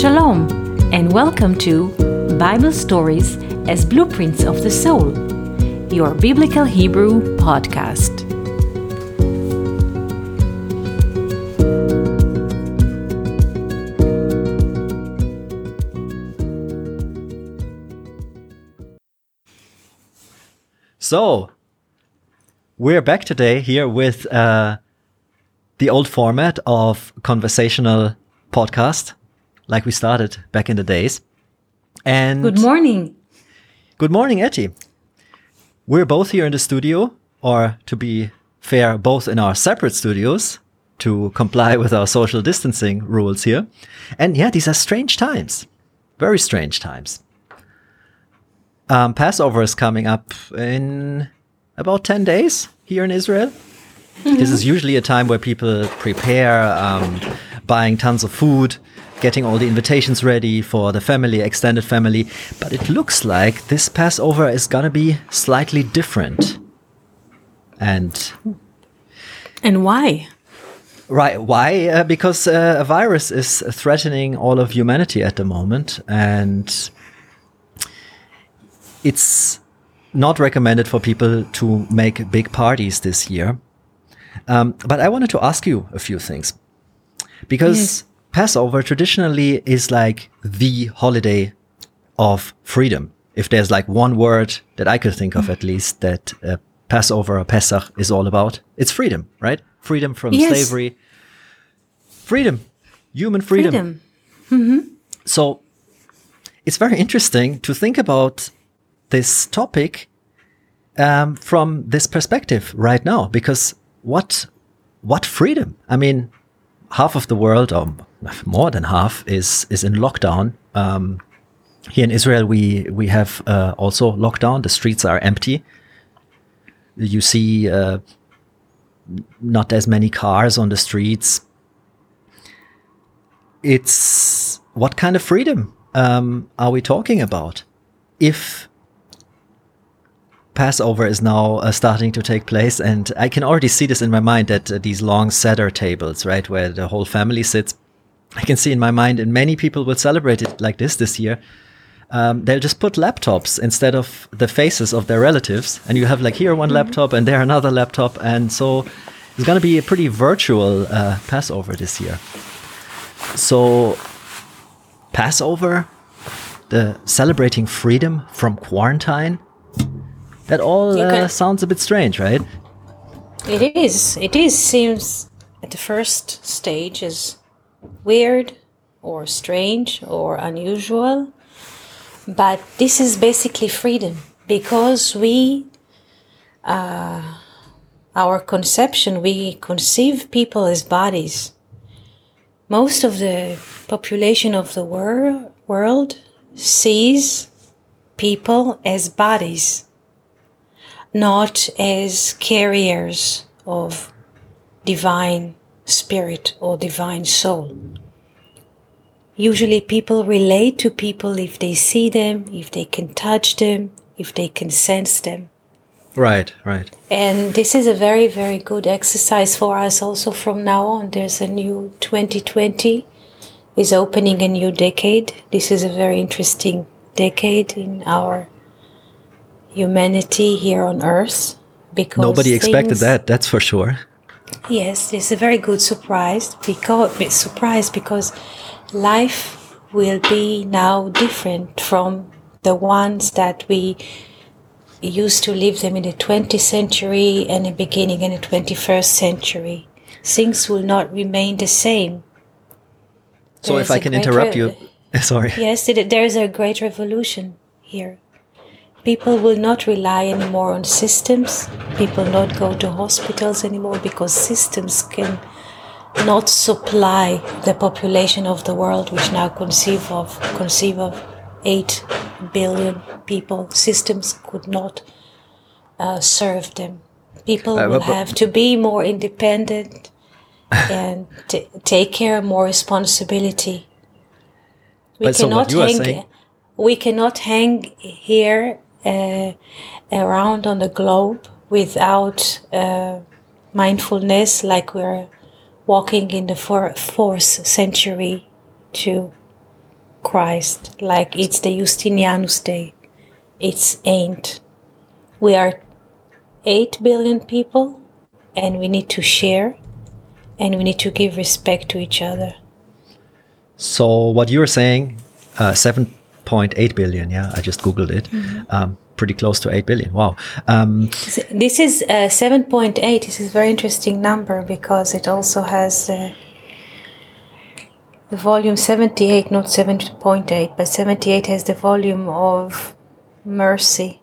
Shalom, and welcome to Bible Stories as Blueprints of the Soul, your Biblical Hebrew podcast. So, we're back today here with uh, the old format of conversational podcast, like we started back in the days. And Good morning. Good morning, Etty. We're both here in the studio, or to be fair, both in our separate studios to comply with our social distancing rules here. And yeah, these are strange times. Very strange times. Um, Passover is coming up in about 10 days here in Israel. This is usually a time where people prepare, um, buying tons of food, getting all the invitations ready for the family, extended family. But it looks like this Passover is going to be slightly different. And And why? Right. Why? Uh, because uh, a virus is threatening all of humanity at the moment, and it's not recommended for people to make big parties this year. Um, but I wanted to ask you a few things because Yes. Passover traditionally is like the holiday of freedom. If there's like one word that I could think of at least that uh, Passover or Pesach is all about, it's freedom, right? Freedom from Yes. slavery, freedom, human freedom. Freedom. So it's very interesting to think about this topic um, from this perspective right now, because what what freedom? I mean, half of the world, or more than half, is is in lockdown. Um, here in Israel, we we have uh, also lockdown. The streets are empty. You see uh, not as many cars on the streets it's what kind of freedom um, are we talking about? If Passover is now uh, starting to take place, and I can already see this in my mind that uh, these long Seder tables, right, where the whole family sits, I can see in my mind, and many people will celebrate it like this this year. Um, they'll just put laptops instead of the faces of their relatives, and you have like here one laptop and there another laptop, and so it's going to be a pretty virtual uh, Passover this year. So, Passover, the celebrating freedom from quarantine, that all uh, sounds a bit strange, right? It is. It is. Seems at the first stage is weird or strange or unusual. But this is basically freedom because we, uh, our conception, we conceive people as bodies. Most of the population of the wor- world sees people as bodies not as carriers of divine spirit or divine soul. Usually, people relate to people if they see them, if they can touch them, if they can sense them. Right, right. And this is a very, very good exercise for us also from now on. There's a new 2020 is opening a new decade. This is a very interesting decade in our humanity here on earth because Nobody expected that, that's for sure. Yes, it's a very good surprise because surprise because life will be now different from the ones that we used to live them in the 20th century and the beginning in the 21st century. Things will not remain the same. So, if I can interrupt you, sorry. Yes, it- there is a great revolution here. People will not rely anymore on systems. People not go to hospitals anymore because systems can not supply the population of the world, which now conceive of conceive of eight billion people. Systems could not uh, serve them. People Uh, will have to be more independent and t- take care of more responsibility. We But cannot are hang. We cannot hang here around on the globe without uh, mindfulness, like we're walking in the four, fourth century to Christ, like it's the Justinianus Day. It's ain't. We are 8 billion people and we need to share and we need to give respect to each other. So what you're saying, uh, 7.8 billion. Yeah, I just googled it. Um, pretty close to 8 billion. Wow. Um, This is uh, 7.8. This is a very interesting number because it also has uh, the volume 78, not 7.8, but 78 has the volume of mercy.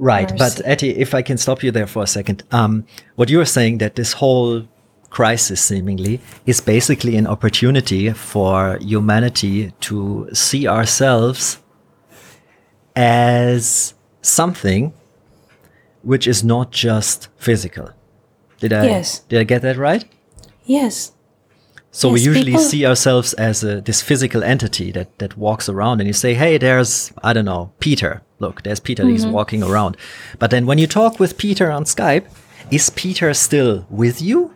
Right, but Etty, if I can stop you there for a second, um, what you are saying that this whole crisis seemingly is basically an opportunity for humanity to see ourselves as something which is not just physical. Did I Yes. did I get that right? Yes. So we usually people- see ourselves as a, this physical entity that, that walks around and you say, Hey, there's, I don't know, Peter. Look, there's Peter. He's Mm-hmm. walking around. But then when you talk with Peter on Skype, is Peter still with you?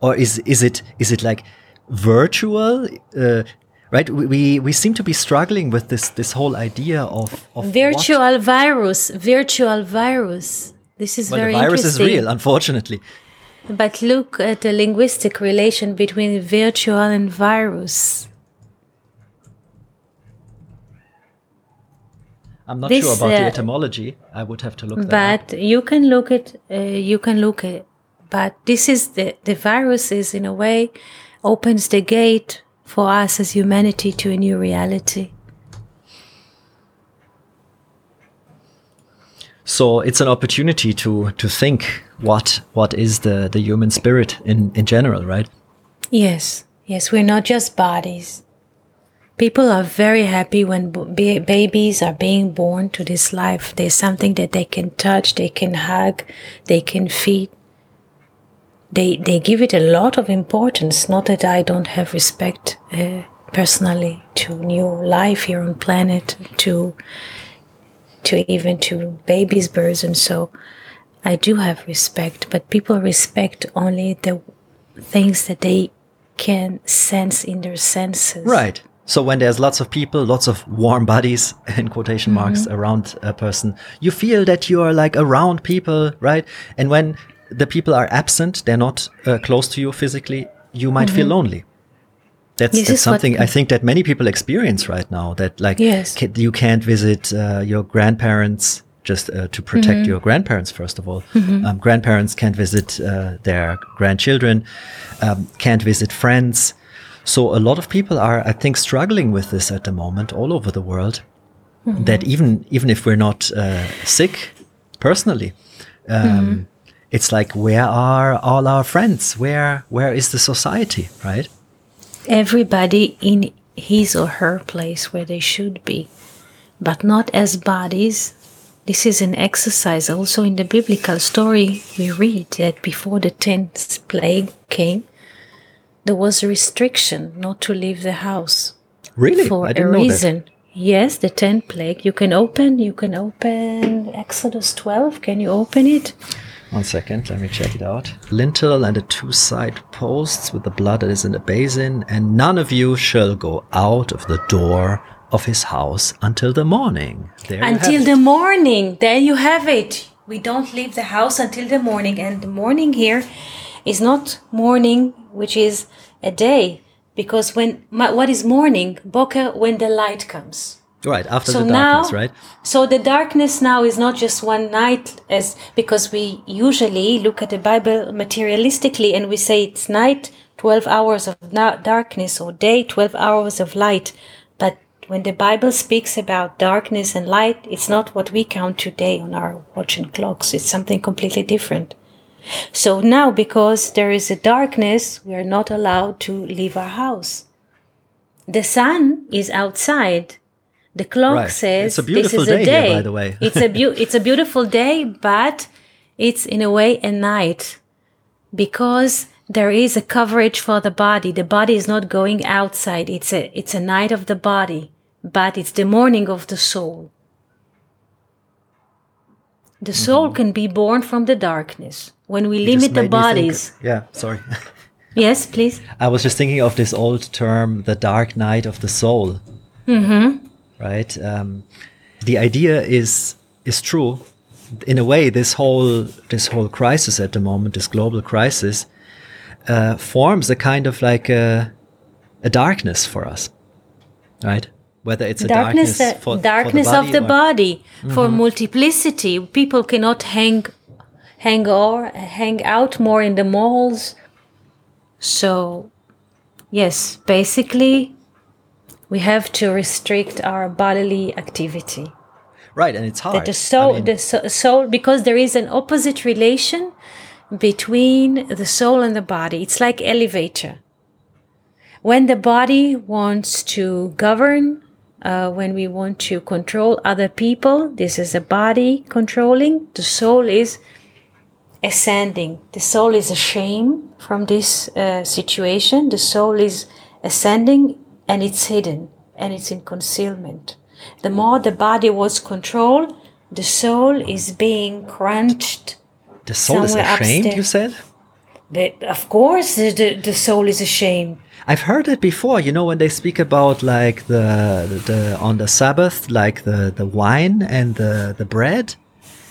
Or is, is it, is it like virtual? Uh, right. We, we, we seem to be struggling with this, this whole idea of, of what- Virtual virus. Virtual virus. This is Well, very the virus is real, unfortunately. But look at the linguistic relation between virtual and virus. I'm not This, sure about the uh, etymology. I would have to look. But you can look at uh, you can look at but this is the the virus is in a way opens the gate for us as humanity to a new reality. So it's an opportunity to to think what what is the the human spirit in in general, right? Yes, yes, we're not just bodies. People are very happy when b- babies are being born to this life. There's something that they can touch, they can hug, they can feed. They they give it a lot of importance. Not that I don't have respect uh, personally to new life here on planet, to to even to babies, birds, and so. I do have respect, but people respect only the things that they can sense in their senses. Right. So when there's lots of people, lots of warm bodies in quotation marks Mm-hmm. around a person, you feel that you are like around people, right? And when the people are absent, they're not uh, close to you physically, you might feel lonely. That's, Mm-hmm. This that's is what- something I think that many people experience right now. That like Yes. ca- you can't visit uh, your grandparents just uh, to protect Mm-hmm. your grandparents first of all. Um, grandparents can't visit uh, their grandchildren, um, can't visit friends. So a lot of people are, I think, struggling with this at the moment all over the world. That even even if we're not uh, sick personally, um, it's like where are all our friends? Where where is the society? Right? Everybody in his or her place where they should be, but not as bodies. This is an exercise. Also, in the biblical story, we read that before the tenth plague came, there was a restriction not to leave the house. Really? for I a didn't know that. reason. Yes, the tenth plague. You can open. You can open Exodus twelve. Can you open it? One second, let me check it out. Lintel and the two side posts with the blood that is in the basin, and none of you shall go out of the door of his house until the morning. There Until the morning. There you have it. We don't leave the house until the morning, and the morning here is not morning, which is a day, because when what is morning? Boker when the light comes. Right after so the darkness, now, right? So the darkness now is not just one night, as because we usually look at the Bible materialistically and we say it's night, twelve hours of darkness, or day, twelve hours of light. But when the Bible speaks about darkness and light, it's not what we count today on our watch and clocks. It's something completely different. So now, because there is a darkness, we are not allowed to leave our house. The sun is outside. The clock Right. says It's a this is a day here, by the way. it's a beau- it's a beautiful day, but it's in a way a night because there is a coverage for the body. The body is not going outside. It's a it's a night of the body, but it's the morning of the soul. The soul can be born from the darkness. When we Mm-hmm. You limit the me think- bodies, Yeah, sorry. Yes, please. I was just thinking of this old term, the dark night of the soul. Mm-hmm. Right. Um, the idea is is true. In a way, this whole this whole crisis at the moment, this global crisis, uh, forms a kind of like a, a darkness for us, right? Whether it's a darkness, darkness, uh, for, darkness for the of the or- body for multiplicity. People cannot hang, hang or hang out more in the malls. So, yes, basically, we have to restrict our bodily activity. right, and it's hard. That the soul, I mean, the so- soul, because there is an opposite relation between the soul and the body. It's like elevator. When the body wants to govern, uh, when we want to control other people, this is the body controlling. The soul is ascending. The soul is ashamed from this uh, situation. The soul is ascending and it's hidden and it's in concealment. The more the body was controlled, the soul is being crunched. the soul is ashamed. You said. But of course, the, the, the soul is ashamed. I've heard it before. You know, when they speak about like the the on the Sabbath, like the the wine and the the bread.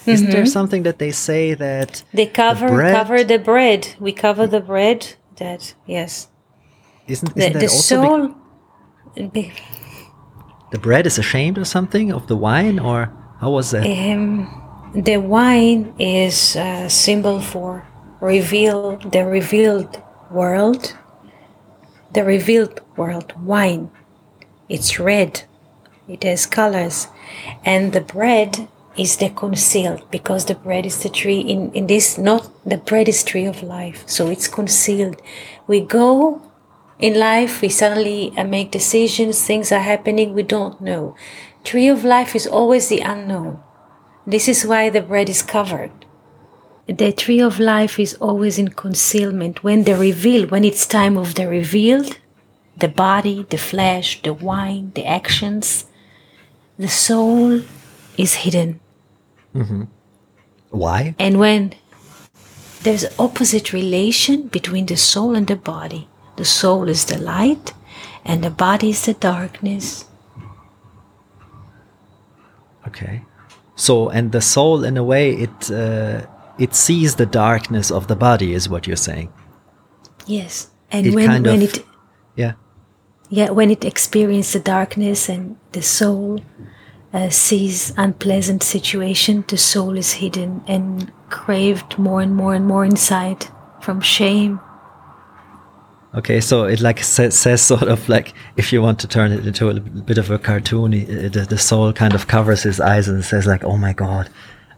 Isn't there mm-hmm. something that they say that They cover bread- cover the bread. We cover the bread. That yes, isn't, isn't that the also be- soul. be- the bread is ashamed or something of the wine or how was that? Um, the wine is a symbol for reveal the revealed world. The revealed world wine. It's red. It has colors, and the bread is the concealed because the bread is the tree in in this not the bread is tree of life so it's concealed we go in life we suddenly uh, make decisions things are happening we don't know. Tree of life is always the unknown. This is why the bread is covered. The tree of life is always in concealment. When the reveal when it's time of the revealed the body the flesh the wine the actions the soul is hidden. Why? and when there's opposite relation between the soul and the body the soul is the light and the body is the darkness Okay. So and the soul in a way it uh, it sees the darkness of the body is what you're saying. yes and It when when of- it Yeah. yeah when it experiences the darkness and the soul uh, sees unpleasant situation the soul is hidden and craved more and more and more inside from shame Okay, so it like sa- says sort of like if you want to turn it into a bit of a cartoon, the, the soul kind of covers his eyes and says like, "Oh my God,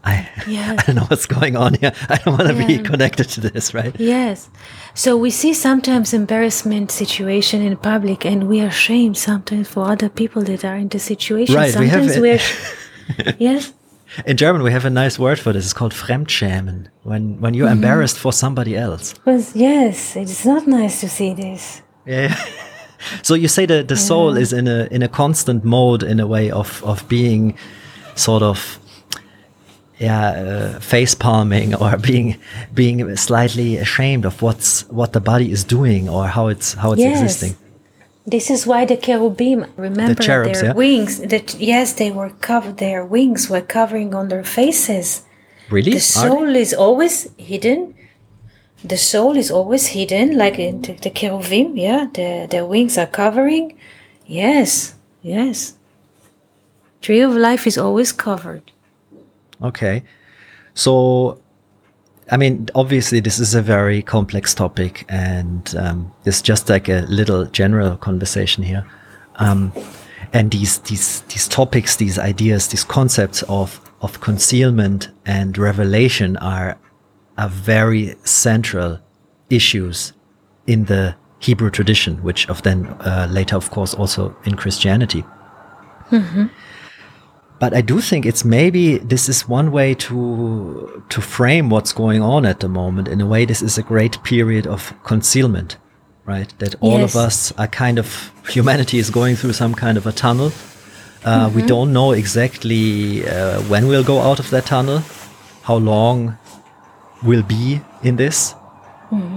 I Yeah. I don't know what's going on here. I don't want to be connected to this, right?" Yes. So we see sometimes embarrassment situation in public and we are ashamed sometimes for other people that are in the situation. Right, we have Sometimes it- we are sh- Yes. In German, we have a nice word for this. It's called Fremdschämen. When when you're Mm-hmm. embarrassed for somebody else. But yes, it's not nice to see this. Yeah. so you say that the soul is in a in a constant mode in a way of of being sort of yeah uh, face palming or being being slightly ashamed of what's what the body is doing or how it's how it's Yes. existing. This is why the cherubim, remember cherubs, their yeah. wings, that yes, they were covered, their wings were covering on their faces. Really? The soul is always hidden. The soul is always hidden, like in the, the cherubim, yeah, the, the wings are covering. Yes, yes. Tree of life is always covered. Okay. So, I mean, obviously, this is a very complex topic, and um, it's just like a little general conversation here. Um, and these these these topics, these ideas, these concepts of of concealment and revelation are are very central issues in the Hebrew tradition, which of then uh, later, of course, also in Christianity. But I do think it's maybe this is one way to to frame what's going on at the moment. In a way, this is a great period of concealment, right? That all Yes. of us are kind of humanity is going through some kind of a tunnel. Uh, We don't know exactly uh, when we'll go out of that tunnel, how long we'll be in this,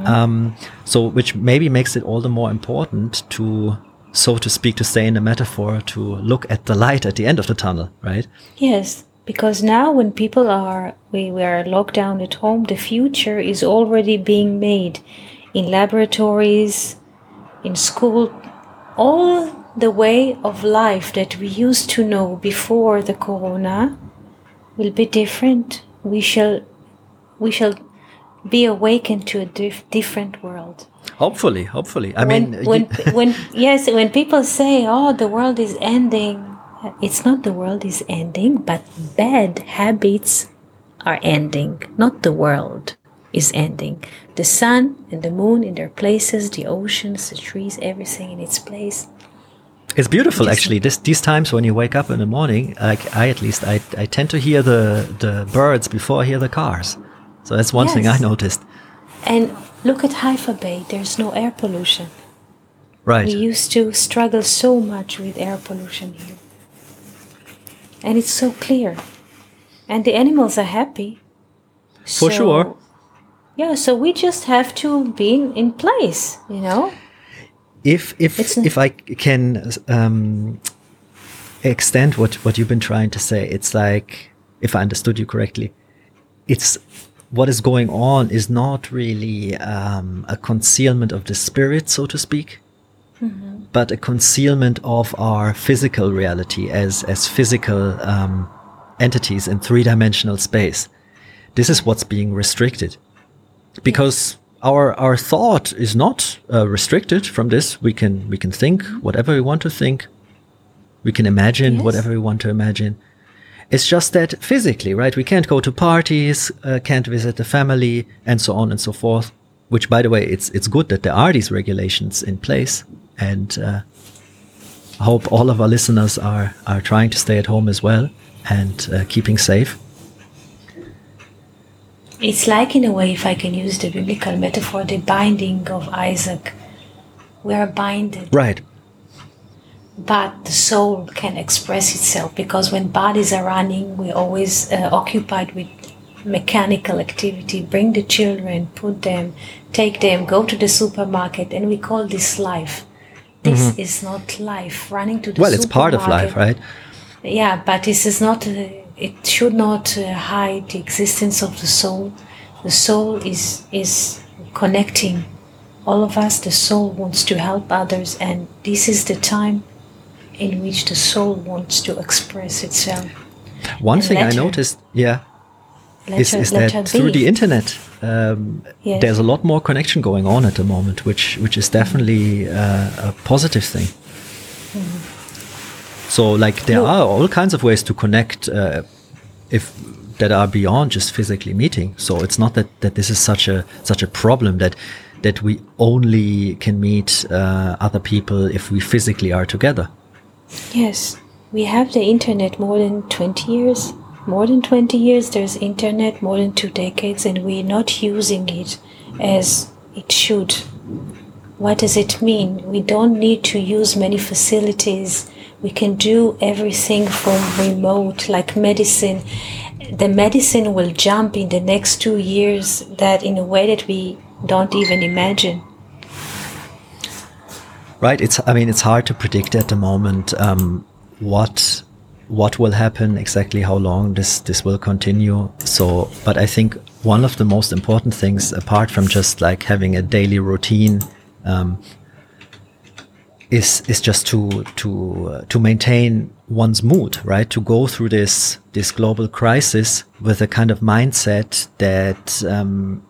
Um, so, which maybe makes it all the more important to, so to speak, to stay in the metaphor, to look at the light at the end of the tunnel, right? Yes, because now when people are we we are locked down at home, the future is already being made in laboratories, in school, all the way of life that we used to know before the corona will be different. We shall we shall be awakened to a dif- different world. Hopefully, hopefully. I when, mean, when, when, yes, when people say, "Oh, the world is ending," it's not the world is ending, but bad habits are ending. Not the world is ending. The sun and the moon in their places, the oceans, the trees, everything in its place. It's beautiful, actually. This, these times when you wake up in the morning, like I at least, I, I tend to hear the, the birds before I hear the cars. So that's one thing I noticed. And look at Haifa Bay. There's no air pollution. Right. We used to struggle so much with air pollution here. And it's so clear. And the animals are happy. For sure. Yeah, so we just have to be in, in place, you know? if if It's- if I can um, extend what what you've been trying to say, it's like if I understood you correctly, it's what is going on is not really um, a concealment of the spirit, so to speak, but a concealment of our physical reality as as physical um, entities in three dimensional space. This is what's being restricted because our our thought is not uh, restricted from this. We can we can think whatever we want to think. We can imagine Yes. whatever we want to imagine. It's just that physically, right? We can't go to parties, uh, can't visit the family, and so on and so forth. Which, by the way, it's it's good that there are these regulations in place, and uh, I hope all of our listeners are are trying to stay at home as well and uh, keeping safe. It's like, in a way, if I can use the biblical metaphor, the binding of Isaac. We are binded, Right. But the soul can express itself because when bodies are running, we're always uh, occupied with mechanical activity. Bring the children, put them, take them, go to the supermarket, and we call this life. This is not life. Running to the Mm-hmm. Well, it's part of life, right? Yeah, but this is not. Uh, it should not uh, hide the existence of the soul. The soul is is connecting all of us. The soul wants to help others, and this is the time in which the soul wants to express itself. One And thing I her- noticed, yeah, is, her, is that through the internet, um, Yes. there's a lot more connection going on at the moment, which which is definitely uh, a positive thing. So, like, there No. are all kinds of ways to connect, uh, if that are beyond just physically meeting. So it's not that that this is such a such a problem that that we only can meet uh, other people if we physically are together. Yes, we have the internet more than 20 years. More than 20 years, there's internet, more than two decades, and we're not using it as it should. What does it mean? We don't need to use many facilities. We can do everything from remote, like medicine. The medicine will jump in the next two years that in a way that we don't even imagine. Right. It's. I mean, it's hard to predict at the moment um, what what will happen exactly, how long this this will continue. So, but I think one of the most important things, apart from just like having a daily routine, um, is is just to to uh, to maintain one's mood, right? To go through this this global crisis with a kind of mindset that um,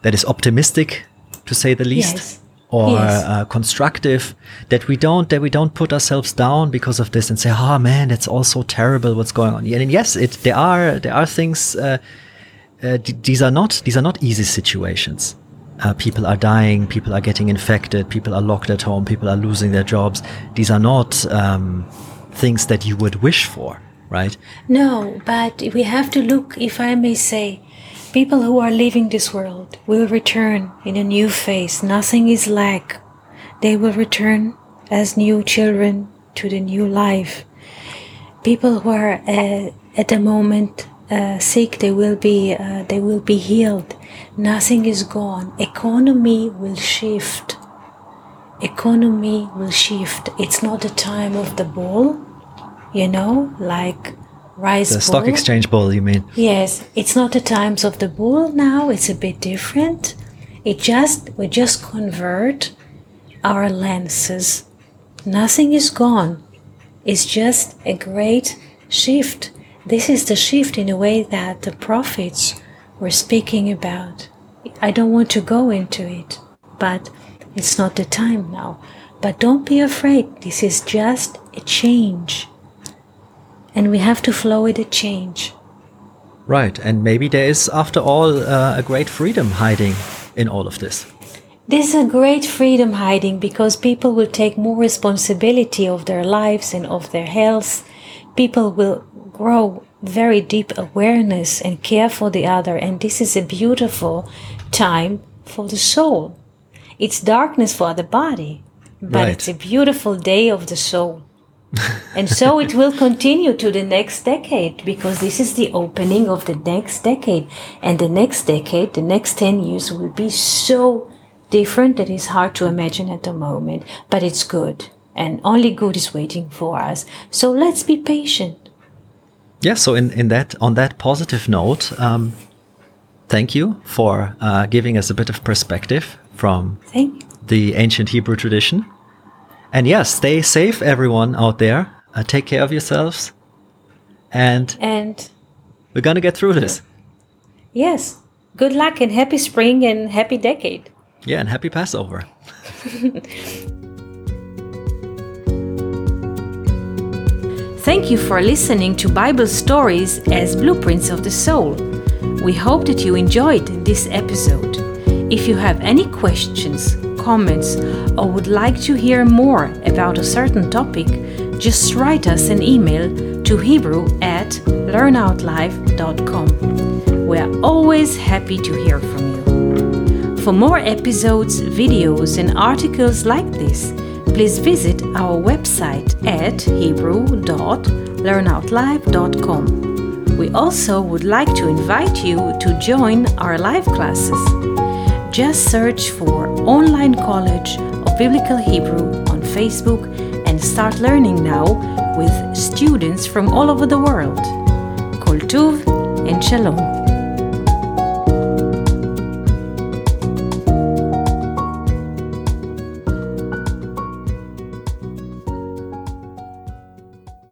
that is optimistic, to say the least Yes. Or Yes. uh, constructive that we don't that we don't put ourselves down because of this and say oh man that's all so terrible what's going on? And yes it there are there are things uh, uh, th- these are not these are not easy situations. Uh, people are dying people are getting infected people are locked at home people are losing their jobs. These are not um, things that you would wish for right? No, but we have to look, if I may say, people who are leaving this world will return in a new phase. Nothing is lack. They will return as new children to the new life. People who are uh, at the moment uh, sick, they will be uh, they will be healed. Nothing is gone. Economy will shift. Economy will shift. It's not the time of the ball, you know, like rice. The stock exchange bull, you mean? Yes, it's not the times of the bull now. It's a bit different. It just we just convert our lenses. Nothing is gone. It's just a great shift. This is the shift in a way that the prophets were speaking about. I don't want to go into it, but it's not the time now. But don't be afraid. This is just a change. And we have to flow with the change. Right. And maybe there is, after all, uh, a great freedom hiding in all of this. There's a great freedom hiding because people will take more responsibility of their lives and of their health. People will grow very deep awareness and care for the other, and this is a beautiful time for the soul. It's darkness for the body, but Right. it's a beautiful day of the soul. And so it will continue to the next decade because this is the opening of the next decade. And the next decade, the next 10 years will be so different that it's hard to imagine at the moment, but it's good. And only good is waiting for us. So let's be patient. Yeah. So in, in that, on that positive note, um, thank you for uh, giving us a bit of perspective from the ancient Hebrew tradition. And yes, stay safe, everyone out there. Uh, take care of yourselves. And And we're going to get through this. yes, good luck and happy spring and happy decade. Yeah, and happy Passover. Thank you for listening to Bible stories as blueprints of the soul. We hope that you enjoyed this episode. If you have any questions, comments, or would like to hear more about a certain topic, just write us an email to hebrew at learnoutlive.com. We are always happy to hear from you. For more episodes, videos, and articles like this, please visit our website at hebrew.learnoutlive.com. We also would like to invite you to join our live classes. Just search for Online College of Biblical Hebrew on Facebook and start learning now with students from all over the world. Kol Tuv and Shalom.